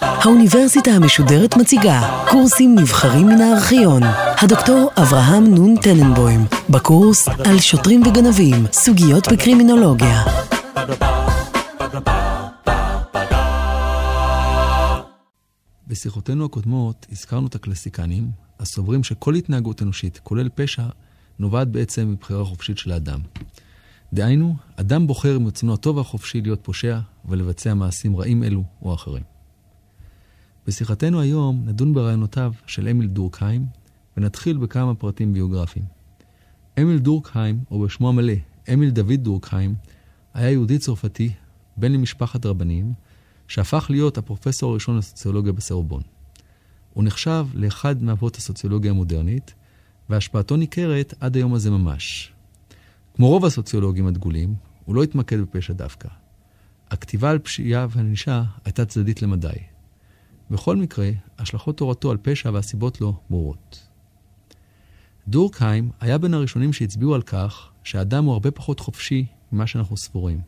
האוניברסיטה המשודרת מציגה קורסים נבחרים מן הארכיון. הדוקטור אברהם נון טננבוים, בקורס על שוטרים וגנבים, סוגיות בקרימינולוגיה. בשיחותינו הקודמות הזכרנו את הקלסיקנים, הסוברים שכל התנהגות אנושית, כולל פשע, נובעת בעצם מבחירה חופשית של האדם. דהיינו, אדם בוחר מרצונו הטוב והחופשי להיות פושע ולבצע מעשים רעים אלו או אחרים. בשיחתנו היום נדון ברעיונותיו של אמיל דורקהיים, ונתחיל בכמה פרטים ביוגרפיים. אמיל דורקהיים, או בשמו המלא, אמיל דוד דורקהיים, היה יהודי צרפתי, בן למשפחת רבנים, שהפך להיות הפרופסור הראשון לסוציולוגיה בסרבון. הוא נחשב לאחד מאבות הסוציולוגיה המודרנית, והשפעתו ניכרת עד היום הזה ממש. כמו רוב הסוציולוגים הדגולים, הוא לא התמקד בפשע דווקא. הכתיבה על פשיעה וענישה הייתה צדדית למדי. בכל מקרה, השלכות תורתו על פשע והסיבות לו ברורות. דורקהיים היה בין הראשונים שהצביעו על כך שהאדם הוא הרבה פחות חופשי ממה שאנחנו סבורים,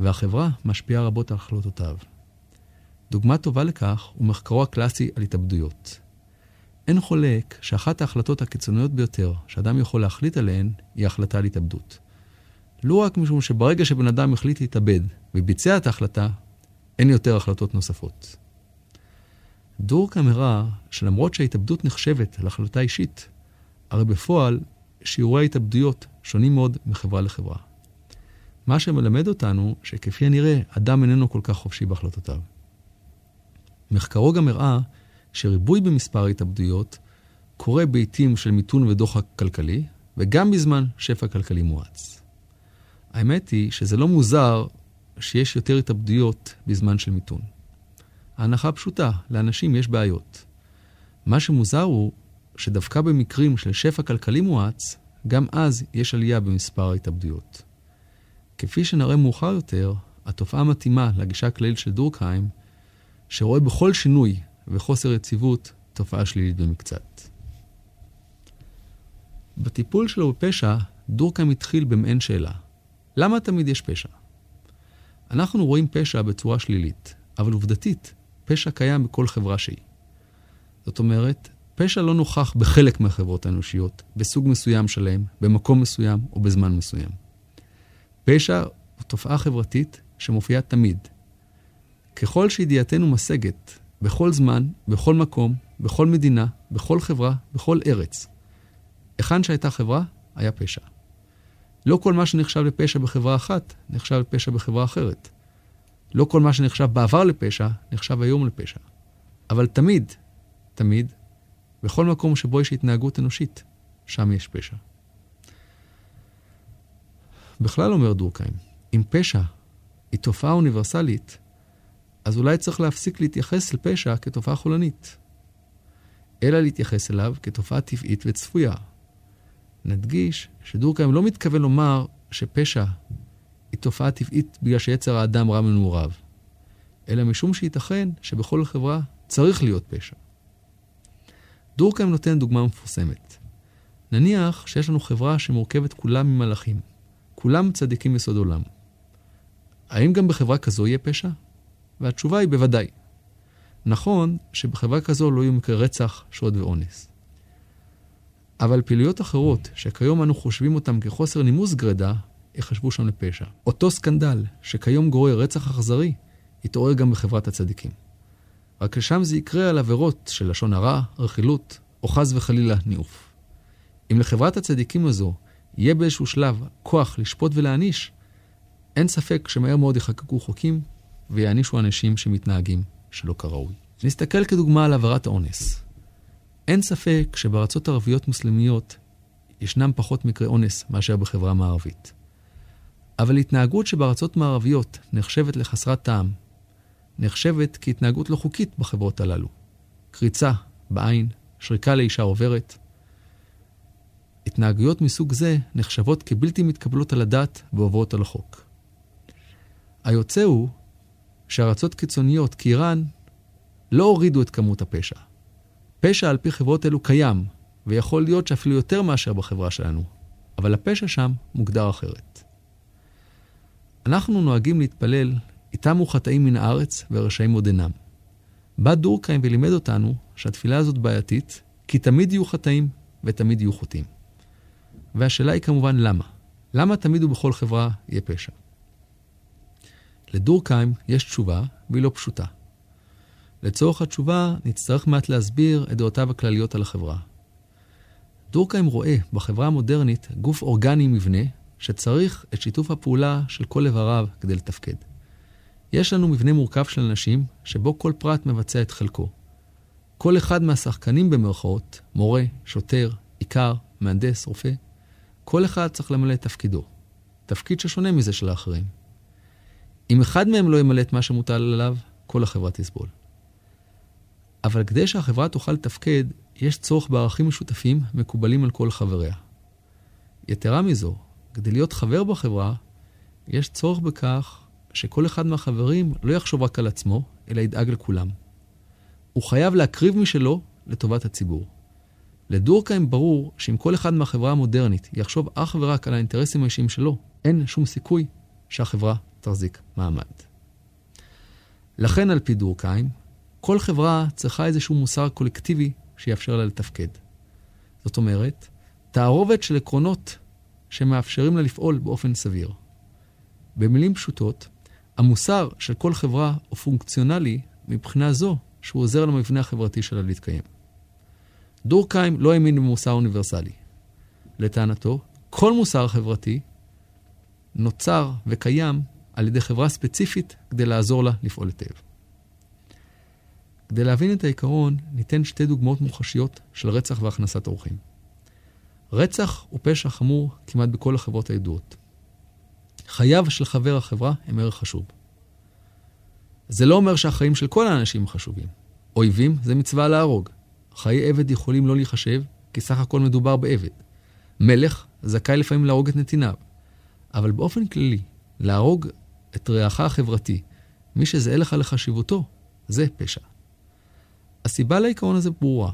והחברה משפיעה רבות על החלטותיו. דוגמה טובה לכך הוא מחקרו הקלאסי על התאבדויות. אין חולק שאחת ההחלטות הקיצוניות ביותר שאדם יכול להחליט עליהן היא החלטה על התאבדות. לא רק משום שברגע שבן אדם החליט להתאבד וביצע את ההחלטה, אין יותר החלטות נוספות. דורקהיים הראה שלמרות שההתאבדות נחשבת להחלטה אישית, הרי בפועל שיעורי ההתאבדויות שונים מאוד מחברה לחברה. מה שמלמד אותנו שכפי הנראה, אדם איננו כל כך חופשי בהחלטותיו. מחקרו גם הראה שריבוי במספר ההתאבדויות קורה בעיתים של מיתון ודוחק כלכלי, וגם בזמן שפע כלכלי מואץ. האמת היא שזה לא מוזר שיש יותר התאבדויות בזמן של מיתון. ההנחה פשוטה, לאנשים יש בעיות. מה שמוזר הוא שדווקא במקרים של שפע כלכלי מואץ, גם אז יש עלייה במספר ההתאבדויות. כפי שנראה מאוחר יותר, התופעה מתאימה לגישה הכללית של דורקהיים, שרואה בכל שינוי וחוסר יציבות תופעה שלילית במקצת. בטיפול שלו בפשע, דורקהיים התחיל במעין שאלה. למה תמיד יש פשע? אנחנו רואים פשע בצורה שלילית, אבל עובדתית, פשע קיים בכל חברה שהיא. זאת אומרת, פשע לא נוכח בחלק מהחברות האנושיות, בסוג מסוים שלהם, במקום מסוים או בזמן מסוים. פשע הוא תופעה חברתית שמופיעה תמיד. ככל שידיעתנו משגת, בכל זמן, בכל מקום, בכל מדינה, בכל חברה, בכל ארץ. היכן שהייתה חברה, היה פשע. לא כל מה שנחשב לפשע בחברה אחת, נחשב לפשע בחברה אחרת. לא כל מה שנחשב בעבר לפשע, נחשב היום לפשע. אבל תמיד, תמיד, בכל מקום שבו יש התנהגות אנושית, שם יש פשע. בכלל אומר דורקהיים, אם פשע היא תופעה אוניברסלית, אז אולי צריך להפסיק להתייחס לפשע כתופעה חולנית, אלא להתייחס אליו כתופעה טבעית וצפויה. נדגיש שדורקהיים לא מתכוון לומר שפשע היא תופעה טבעית בגלל שיצר האדם רע מנעוריו, אלא משום שייתכן שבכל חברה צריך להיות פשע. דורקהיים נותן דוגמה מפורסמת. נניח שיש לנו חברה שמורכבת כולה ממלאכים. כולם צדיקים יסוד עולם. האם גם בחברה כזו יהיה פשע? והתשובה היא בוודאי. נכון שבחברה כזו לא יהיו מקרי רצח, שוד ואונס. אבל פעילויות אחרות, שכיום אנו חושבים אותן כחוסר נימוס גרידא, יחשבו שם לפשע. אותו סקנדל, שכיום גורר רצח אכזרי, יתעורר גם בחברת הצדיקים. רק ששם זה יקרה על עבירות של לשון הרע, רכילות, או חס וחלילה ניאוף. אם לחברת הצדיקים הזו יהיה באיזשהו שלב כוח לשפוט ולהעניש, אין ספק שמהר מאוד יחקקו חוקים ויענישו אנשים שמתנהגים שלא כראוי. נסתכל כדוגמה על עבירת האונס. אין ספק שבארצות ערביות מוסלמיות ישנם פחות מקרי אונס מאשר בחברה מערבית. אבל התנהגות שבארצות מערביות נחשבת לחסרת טעם, נחשבת כהתנהגות לא חוקית בחברות הללו. קריצה בעין, שריקה לאישה עוברת. התנהגויות מסוג זה נחשבות כבלתי מתקבלות על הדעת ועוברות על החוק. היוצא הוא שארצות קיצוניות כאיראן לא הורידו את כמות הפשע. פשע על פי חברות אלו קיים, ויכול להיות שאפילו יותר מאשר בחברה שלנו, אבל הפשע שם מוגדר אחרת. אנחנו נוהגים להתפלל איתם הוא חטאים מן הארץ ורשעים עוד אינם. בא דורקהיים ולימד אותנו שהתפילה הזאת בעייתית, כי תמיד יהיו חטאים ותמיד יהיו חוטאים. והשאלה היא כמובן למה. למה תמיד ובכל חברה יהיה פשע? לדורקהיים יש תשובה, והיא לא פשוטה. לצורך התשובה, נצטרך מעט להסביר את דעותיו הכלליות על החברה. דורקהיים רואה בחברה המודרנית גוף אורגני מבנה, שצריך את שיתוף הפעולה של כל איבריו כדי לתפקד. יש לנו מבנה מורכב של אנשים, שבו כל פרט מבצע את חלקו. כל אחד מהשחקנים במרכאות, מורה, שוטר, עיקר, מהנדס, רופא, כל אחד צריך למלא את תפקידו. תפקיד ששונה מזה של האחרים. אם אחד מהם לא ימלא את מה שמוטל עליו, כל החברה תסבול. אבל כדי שהחברה תוכל לתפקד, יש צורך בערכים משותפים מקובלים על כל חבריה. יתרה מזו, כדי להיות חבר בחברה, יש צורך בכך שכל אחד מהחברים לא יחשוב רק על עצמו, אלא ידאג לכולם. הוא חייב להקריב משלו לטובת הציבור. לדורקהיים ברור שאם כל אחד מהחברה המודרנית יחשוב אך ורק על האינטרסים האישיים שלו, אין שום סיכוי שהחברה תחזיק מעמד. לכן, על פי דורקהיים, כל חברה צריכה איזשהו מוסר קולקטיבי שיאפשר לה לתפקד. זאת אומרת, תערובת של עקרונות שמאפשרים לה לפעול באופן סביר. במילים פשוטות, המוסר של כל חברה הוא פונקציונלי מבחינה זו שהוא עוזר למבנה החברתי שלה להתקיים. דורקהיים לא האמין במוסר אוניברסלי. לטענתו, כל מוסר חברתי נוצר וקיים על ידי חברה ספציפית כדי לעזור לה לפעול היטב. כדי להבין את העיקרון, ניתן שתי דוגמאות מוחשיות של רצח והכנסת אורחים. רצח הוא פשע חמור כמעט בכל החברות הידועות. חייו של חבר החברה הם ערך חשוב. זה לא אומר שהחיים של כל האנשים חשובים. אויבים זה מצווה להרוג. חיי עבד יכולים לא להיחשב, כי סך הכל מדובר בעבד. מלך זכאי לפעמים להרוג את נתיניו. אבל באופן כללי, להרוג את רעך החברתי, מי שזהה לך לחשיבותו, זה פשע. הסיבה לעיקרון הזה ברורה.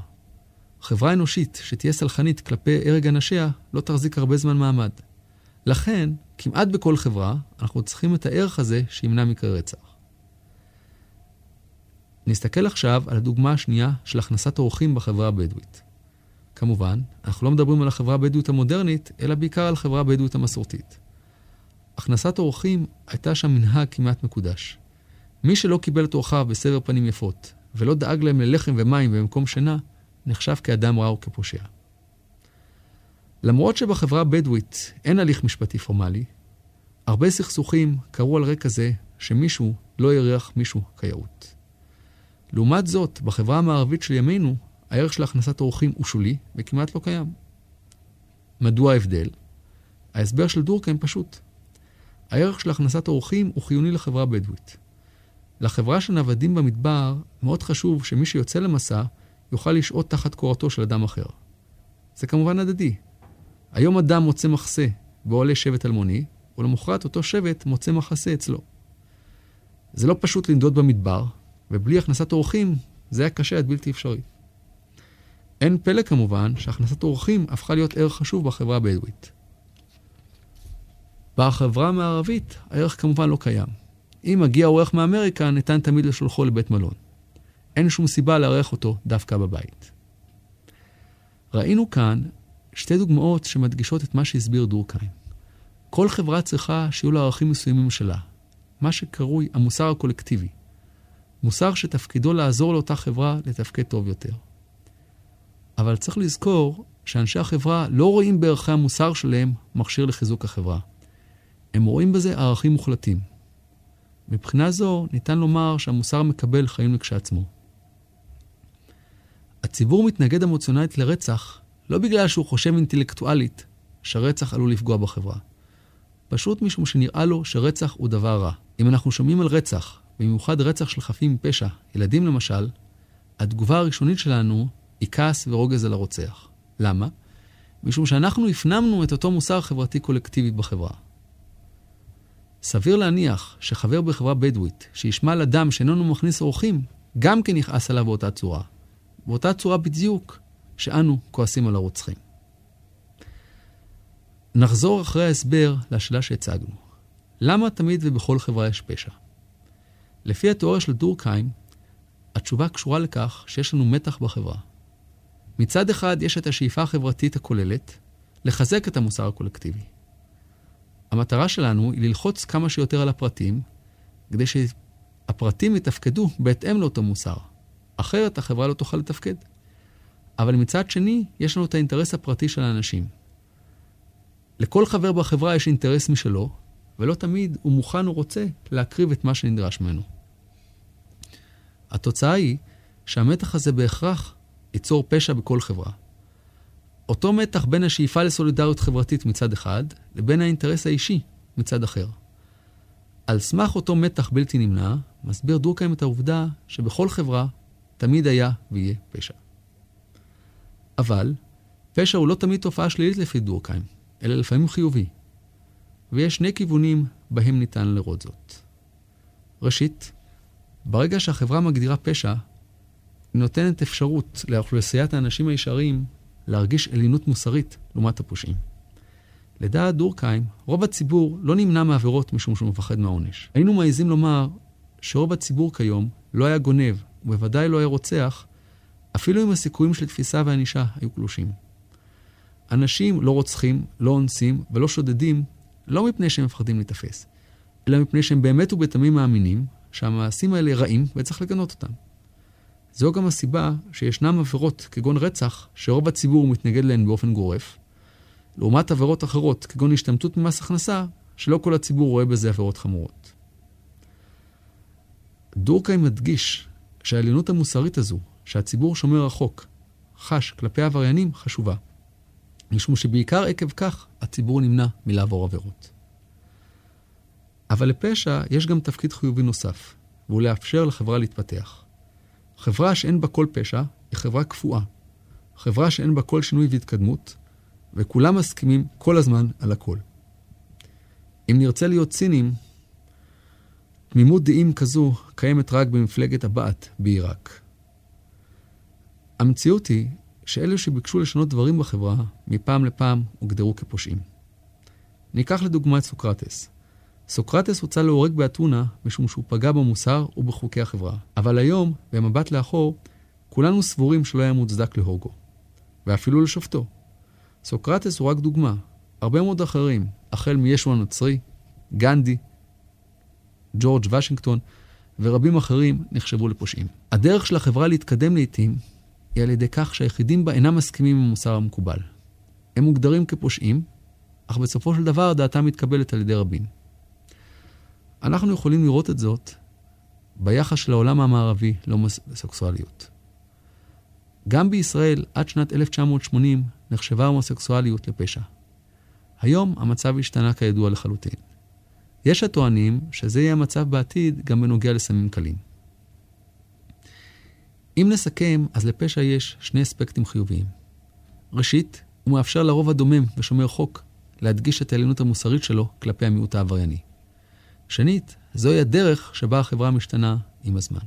חברה אנושית שתהיה סלחנית כלפי הרג אנשיה לא תחזיק הרבה זמן מעמד. לכן, כמעט בכל חברה, אנחנו צריכים את הערך הזה שימנע מקרה רצח. נסתכל עכשיו על הדוגמה השנייה של הכנסת אורחים בחברה הבדואית. כמובן, אנחנו לא מדברים על החברה הבדואית המודרנית, אלא בעיקר על החברה הבדואית המסורתית. הכנסת אורחים הייתה שם מנהג כמעט מקודש. מי שלא קיבל את אורחיו בסבר פנים יפות, ולא דאג להם ללחם ומים במקום שינה, נחשב כאדם רע או כפושע. למרות שבחברה הבדואית אין הליך משפטי פורמלי, הרבה סכסוכים קרו על רקע זה שמישהו לא אירח מישהו כיאות. לעומת זאת, בחברה המערבית של ימינו, הערך של הכנסת אורחים הוא שולי וכמעט לא קיים. מדוע ההבדל? ההסבר של דורקהיים פשוט. הערך של הכנסת אורחים הוא חיוני לחברה הבדואית. לחברה של נוודים במדבר, מאוד חשוב שמי שיוצא למסע יוכל לשהות תחת קורתו של אדם אחר. זה כמובן הדדי. היום אדם מוצא מחסה באוהלי שבט אלמוני, ולמחרת אותו שבט מוצא מחסה אצלו. זה לא פשוט לנדוד במדבר, ובלי הכנסת אורחים זה היה קשה עד בלתי אפשרי. אין פלא כמובן שהכנסת אורחים הפכה להיות ערך חשוב בחברה הבדואית. בחברה המערבית הערך כמובן לא קיים. אם מגיע אורח מאמריקה, ניתן תמיד לשולחו לבית מלון. אין שום סיבה לארח אותו דווקא בבית. ראינו כאן שתי דוגמאות שמדגישות את מה שהסביר דורקהיים. כל חברה צריכה שיהיו לה ערכים מסוימים שלה, מה שקרוי המוסר הקולקטיבי. מוסר שתפקידו לעזור לאותה חברה לתפקד טוב יותר. אבל צריך לזכור שאנשי החברה לא רואים בערכי המוסר שלהם מכשיר לחיזוק החברה. הם רואים בזה ערכים מוחלטים. מבחינה זו ניתן לומר שהמוסר מקבל חיים לכשעצמו. הציבור מתנגד אמוציונלית לרצח לא בגלל שהוא חושב אינטלקטואלית שרצח עלול לפגוע בחברה. פשוט משום שנראה לו שרצח הוא דבר רע. אם אנחנו שומעים על רצח, במיוחד רצח של חפים מפשע, ילדים למשל, התגובה הראשונית שלנו היא כעס ורוגז על הרוצח. למה? משום שאנחנו הפנמנו את אותו מוסר חברתי קולקטיבי בחברה. סביר להניח שחבר בחברה בדואית שישמע על אדם שאיננו מכניס אורחים, גם כן יכעס עליו באותה צורה. באותה צורה בדיוק שאנו כועסים על הרוצחים. נחזור אחרי ההסבר לשאלה שהצגנו. למה תמיד ובכל חברה יש פשע? לפי התיאוריה של דורקהיים, התשובה קשורה לכך שיש לנו מתח בחברה. מצד אחד יש את השאיפה החברתית הכוללת לחזק את המוסר הקולקטיבי. המטרה שלנו היא ללחוץ כמה שיותר על הפרטים, כדי שהפרטים יתפקדו בהתאם לאותו מוסר. אחרת החברה לא תוכל לתפקד. אבל מצד שני, יש לנו את האינטרס הפרטי של האנשים. לכל חבר בחברה יש אינטרס משלו, ולא תמיד הוא מוכן או רוצה להקריב את מה שנדרש ממנו. התוצאה היא שהמתח הזה בהכרח ייצור פשע בכל חברה. אותו מתח בין השאיפה לסולידריות חברתית מצד אחד, לבין האינטרס האישי מצד אחר. על סמך אותו מתח בלתי נמנע, מסביר דורקהיים את העובדה שבכל חברה תמיד היה ויהיה פשע. אבל, פשע הוא לא תמיד תופעה שלילית לפי דורקהיים, אלא לפעמים חיובי. ויש שני כיוונים בהם ניתן לראות זאת. ראשית, ברגע שהחברה מגדירה פשע, היא נותנת אפשרות לאוכלוסיית האנשים הישרים להרגיש עליונות מוסרית לעומת הפושעים. לדעת דורקהיים, רוב הציבור לא נמנע מעבירות משום שהוא מפחד מהעונש. היינו מעיזים לומר שרוב הציבור כיום לא היה גונב, ובוודאי לא היה רוצח, אפילו אם הסיכויים של תפיסה וענישה היו קלושים. אנשים לא רוצחים, לא אונסים ולא שודדים, לא מפני שהם מפחדים להיתפס, אלא מפני שהם באמת ובתמים מאמינים שהמעשים האלה רעים וצריך לגנות אותם. זו גם הסיבה שישנם עבירות כגון רצח, שרוב הציבור מתנגד להן באופן גורף, לעומת עבירות אחרות, כגון השתמטות ממס הכנסה, שלא כל הציבור רואה בזה עבירות חמורות. דורקהיים מדגיש שהעליונות המוסרית הזו, שהציבור שומר החוק, חש כלפי עבריינים, חשובה. משום שבעיקר עקב כך הציבור נמנע מלעבור עבירות. אבל לפשע יש גם תפקיד חיובי נוסף, והוא לאפשר לחברה להתפתח. חברה שאין בה כל פשע היא חברה קפואה. חברה שאין בה כל שינוי והתקדמות, וכולם מסכימים כל הזמן על הכל. אם נרצה להיות ציניים, תמימות דעים כזו קיימת רק במפלגת הבעת' בעיראק. המציאות היא שאלו שביקשו לשנות דברים בחברה, מפעם לפעם הוגדרו כפושעים. ניקח לדוגמה את סוקרטס. סוקרטס הוצא להורג באתונה משום שהוא פגע במוסר ובחוקי החברה. אבל היום, במבט לאחור, כולנו סבורים שלא היה מוצדק להורגו. ואפילו לשופטו. סוקרטס הוא רק דוגמה. הרבה מאוד אחרים, החל מישו הנוצרי, גנדי, ג'ורג' וושינגטון ורבים אחרים נחשבו לפושעים. הדרך של החברה להתקדם לעיתים היא על ידי כך שהיחידים בה אינם מסכימים עם המוסר המקובל. הם מוגדרים כפושעים, אך בסופו של דבר דעתם מתקבלת על ידי רבים. אנחנו יכולים לראות את זאת ביחס של העולם המערבי להומוסקסואליות. גם בישראל, עד שנת 1980, נחשבה הומוסקסואליות לפשע. היום המצב השתנה כידוע לחלוטין. יש הטוענים שזה יהיה המצב בעתיד גם בנוגע לסמים קלים. אם נסכם, אז לפשע יש שני אספקטים חיוביים. ראשית, הוא מאפשר לרוב הדומם ושומר חוק להדגיש את העליונות המוסרית שלו כלפי המיעוט העברייני. שנית, זוהי הדרך שבה החברה משתנה עם הזמן.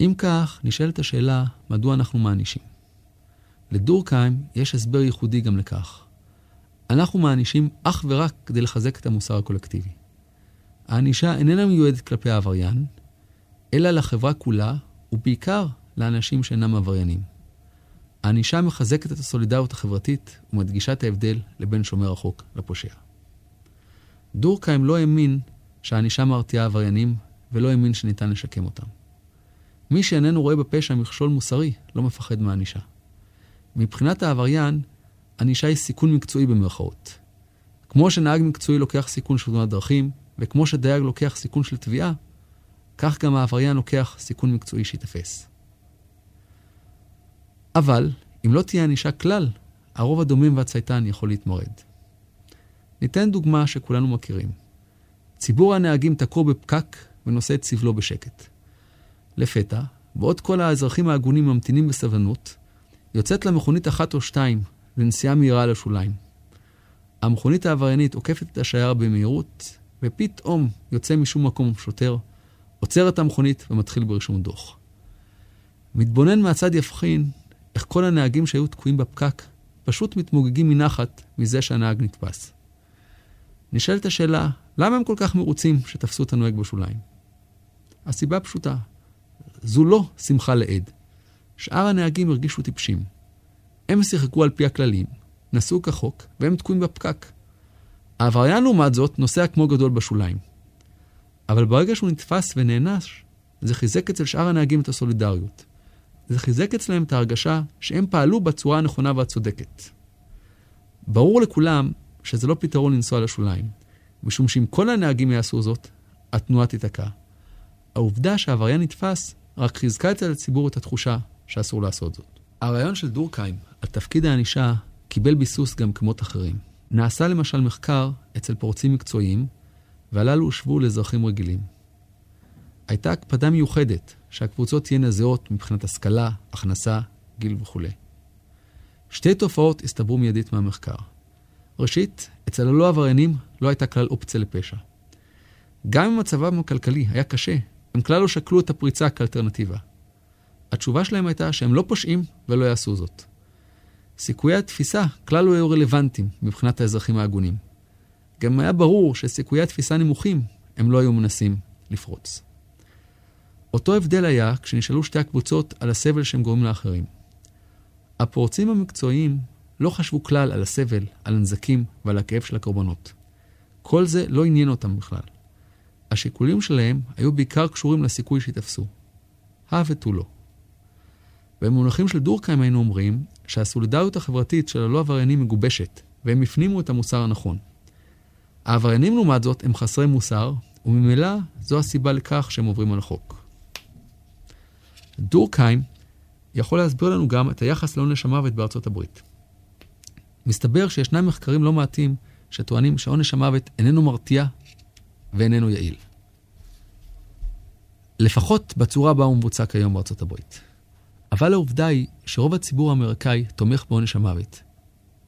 אם כך, נשאלת השאלה, מדוע אנחנו מענישים? לדורקהיים יש הסבר ייחודי גם לכך. אנחנו מענישים אך ורק כדי לחזק את המוסר הקולקטיבי. הענישה איננה מיועדת כלפי העבריין, אלא לחברה כולה, ובעיקר לאנשים שאינם עבריינים. הענישה מחזקת את הסולידריות החברתית ומדגישה את ההבדל לבין שומר החוק לפושע. דורקהיים לא האמין שהענישה מרתיעה עבריינים, ולא האמין שניתן לשקם אותם. מי שאיננו רואה בפשע מכשול מוסרי, לא מפחד מהענישה. מבחינת העבריין, ענישה היא סיכון מקצועי במרכאות. כמו שנהג מקצועי לוקח סיכון של תאונת דרכים, וכמו שדייג לוקח סיכון של תביעה, כך גם העבריין לוקח סיכון מקצועי שיתפס. אבל, אם לא תהיה ענישה כלל, הרוב הדומם והצייתן יכול להתמרד. ניתן דוגמה שכולנו מכירים. ציבור הנהגים תקוע בפקק ונושא את סבלו בשקט. לפתע, בעוד כל האזרחים ההגונים ממתינים בסבלנות, יוצאת למכונית אחת או שתיים לנסיעה מהירה לשוליים. המכונית העבריינית עוקפת את השיירה במהירות, ופתאום יוצא משום מקום שוטר, עוצר את המכונית ומתחיל ברישום דוח. מתבונן מהצד יבחין איך כל הנהגים שהיו תקועים בפקק פשוט מתמוגגים מנחת מזה שהנהג נתפס. נשאלת השאלה, למה הם כל כך מרוצים שתפסו את הנוהג בשוליים? הסיבה פשוטה, זו לא שמחה לעד. שאר הנהגים הרגישו טיפשים. הם שיחקו על פי הכללים, נסעו כחוק, והם תקועים בפקק. העבריין לעומת זאת נוסע כמו גדול בשוליים. אבל ברגע שהוא נתפס ונענש, זה חיזק אצל שאר הנהגים את הסולידריות. זה חיזק אצלם את ההרגשה שהם פעלו בצורה הנכונה והצודקת. ברור לכולם שזה לא פתרון לנסוע לשוליים, משום שאם כל הנהגים יעשו זאת, התנועה תיתקע. העובדה שהעבריין נתפס רק חיזקה אצל הציבור את התחושה שאסור לעשות זאת. הרעיון של דורקהיים על תפקיד הענישה קיבל ביסוס גם במקומות אחרים. נעשה למשל מחקר אצל פורצים מקצועיים, והללו הושבו לאזרחים רגילים. הייתה הקפדה מיוחדת שהקבוצות תהיינה זהות מבחינת השכלה, הכנסה, גיל וכו'. שתי תופעות הסתברו מיידית מהמחקר. ראשית, אצל הלא עבריינים לא הייתה כלל אופציה לפשע. גם אם מצבם הכלכלי היה קשה, הם כלל לא שקלו את הפריצה כאלטרנטיבה. התשובה שלהם הייתה שהם לא פושעים ולא יעשו זאת. סיכויי התפיסה כלל לא היו רלוונטיים מבחינת האזרחים ההגונים. גם היה ברור שסיכויי התפיסה נמוכים, הם לא היו מנסים לפרוץ. אותו הבדל היה כשנשאלו שתי הקבוצות על הסבל שהם גורמים לאחרים. הפורצים המקצועיים לא חשבו כלל על הסבל, על הנזקים ועל הכאב של הקורבנות. כל זה לא עניין אותם בכלל. השיקולים שלהם היו בעיקר קשורים לסיכוי שיתפסו. הא ותו לא. במונחים של דורקהיים היינו אומרים שהסולידריות החברתית של הלא עבריינים מגובשת, והם הפנימו את המוסר הנכון. העבריינים לעומת זאת הם חסרי מוסר, וממילא זו הסיבה לכך שהם עוברים על החוק. דורקהיים יכול להסביר לנו גם את היחס לעונש המוות בארצות הברית. מסתבר שישנם מחקרים לא מעטים שטוענים שעונש המוות איננו מרתיע ואיננו יעיל. לפחות בצורה בה הוא מבוצע כיום בארצות הברית. אבל העובדה היא שרוב הציבור האמריקאי תומך בעונש המוות,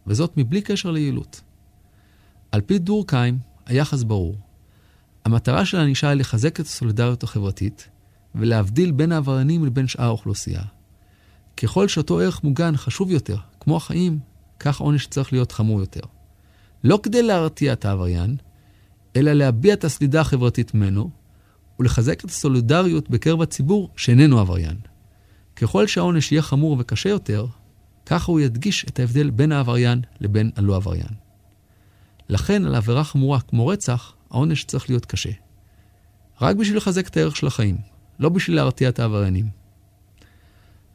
וזאת מבלי קשר ליעילות. על פי דורקהיים, היחס ברור. המטרה של הענישה היא לחזק את הסולידריות החברתית ולהבדיל בין העבריינים לבין שאר האוכלוסייה. ככל שאותו ערך מוגן חשוב יותר, כמו החיים, כך העונש צריך להיות חמור יותר. לא כדי להרתיע את העבריין, אלא להביע את הסלידה החברתית ממנו, ולחזק את הסולידריות בקרב הציבור שאיננו עבריין. ככל שהעונש יהיה חמור וקשה יותר, ככה הוא ידגיש את ההבדל בין העבריין לבין הלא עבריין. לכן על עבירה חמורה כמו רצח, העונש צריך להיות קשה. רק בשביל לחזק את הערך של החיים, לא בשביל להרתיע את העבריינים.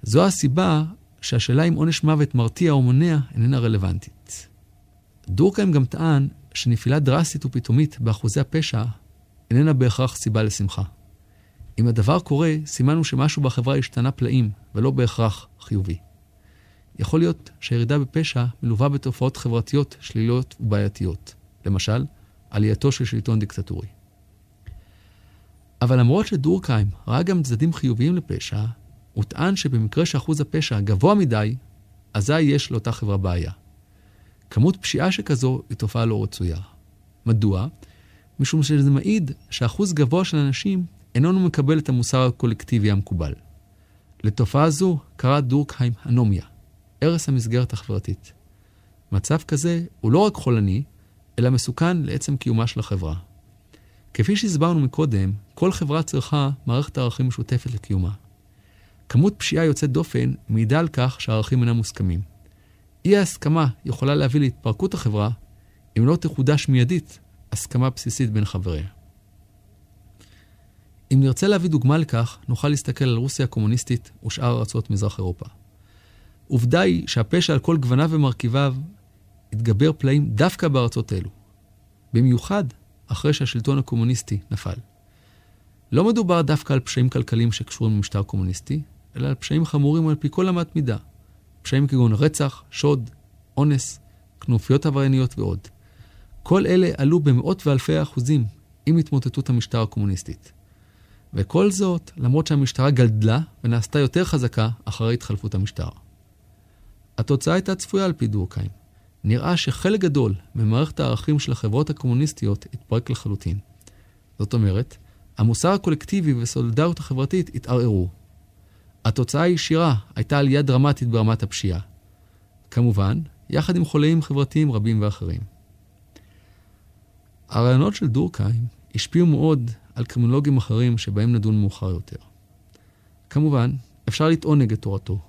זו הסיבה שהשאלה אם עונש מוות מרתיע או מונע איננה רלוונטית. דורקהיים גם טען שנפילה דרסטית ופתאומית באחוזי הפשע איננה בהכרח סיבה לשמחה. אם הדבר קורה, סימנו שמשהו בחברה השתנה פלאים, ולא בהכרח חיובי. יכול להיות שהירידה בפשע מלווה בתופעות חברתיות שליליות ובעייתיות. למשל, עלייתו של שלטון דיקטטורי. אבל למרות שדורקהיים ראה גם צדדים חיוביים לפשע, הוא טען שבמקרה שאחוז הפשע גבוה מדי, אזי יש לאותה חברה בעיה. כמות פשיעה שכזו היא תופעה לא רצויה. מדוע? משום שזה מעיד שאחוז גבוה של אנשים איננו מקבל את המוסר הקולקטיבי המקובל. לתופעה זו קרא דורקהיים אנומיה, הרס המסגרת החברתית. מצב כזה הוא לא רק חולני, אלא מסוכן לעצם קיומה של החברה. כפי שהסברנו מקודם, כל חברה צריכה מערכת ערכים משותפת לקיומה. כמות פשיעה יוצאת דופן מעידה על כך שהערכים אינם מוסכמים. אי ההסכמה יכולה להביא להתפרקות החברה, אם לא תחודש מיידית הסכמה בסיסית בין חבריה. אם נרצה להביא דוגמה לכך, נוכל להסתכל על רוסיה הקומוניסטית ושאר ארצות מזרח אירופה. עובדה היא שהפשע על כל גווניו ומרכיביו התגבר פלאים דווקא בארצות אלו. במיוחד אחרי שהשלטון הקומוניסטי נפל. לא מדובר דווקא על פשעים כלכליים שקשורים למשטר קומוניסטי, אלא על פשעים חמורים על פי כל אמת מידה. פשעים כגון רצח, שוד, אונס, כנופיות עברייניות ועוד. כל אלה עלו במאות ואלפי אחוזים עם התמוטטות המשטר הקומוניסטית. וכל זאת למרות שהמשטרה גדלה ונעשתה יותר חזקה אחרי התחלפות המשטר. התוצאה הייתה צפויה על פי דורקהיים. נראה שחלק גדול ממערכת הערכים של החברות הקומוניסטיות התפרק לחלוטין. זאת אומרת, המוסר הקולקטיבי וסולידריות החברתית התערערו. התוצאה הישירה הייתה עלייה דרמטית ברמת הפשיעה. כמובן, יחד עם חולאים חברתיים רבים ואחרים. הרעיונות של דורקהיים השפיעו מאוד על קרימינולוגים אחרים שבהם נדון מאוחר יותר. כמובן, אפשר לטעון נגד תורתו,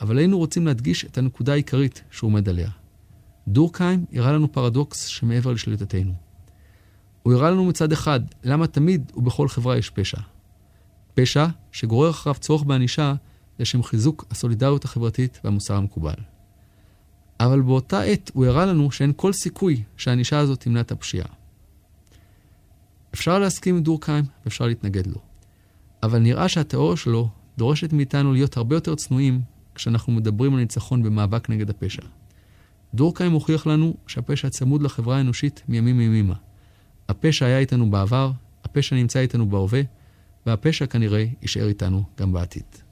אבל היינו רוצים להדגיש את הנקודה העיקרית שהוא עומד עליה. דורקהיים הראה לנו פרדוקס שמעבר לשליטתנו. הוא הראה לנו מצד אחד למה תמיד ובכל חברה יש פשע. פשע שגורר אחריו צורך בענישה לשם חיזוק הסולידריות החברתית והמוסר המקובל. אבל באותה עת הוא הראה לנו שאין כל סיכוי שהענישה הזאת תמנע את הפשיעה. אפשר להסכים עם דורקהיים ואפשר להתנגד לו. אבל נראה שהתיאוריה שלו דורשת מאיתנו להיות הרבה יותר צנועים כשאנחנו מדברים על ניצחון במאבק נגד הפשע. דורקהיים הוכיח לנו שהפשע צמוד לחברה האנושית מימים ימימה. הפשע היה איתנו בעבר, הפשע נמצא איתנו בהווה, והפשע כנראה יישאר איתנו גם בעתיד.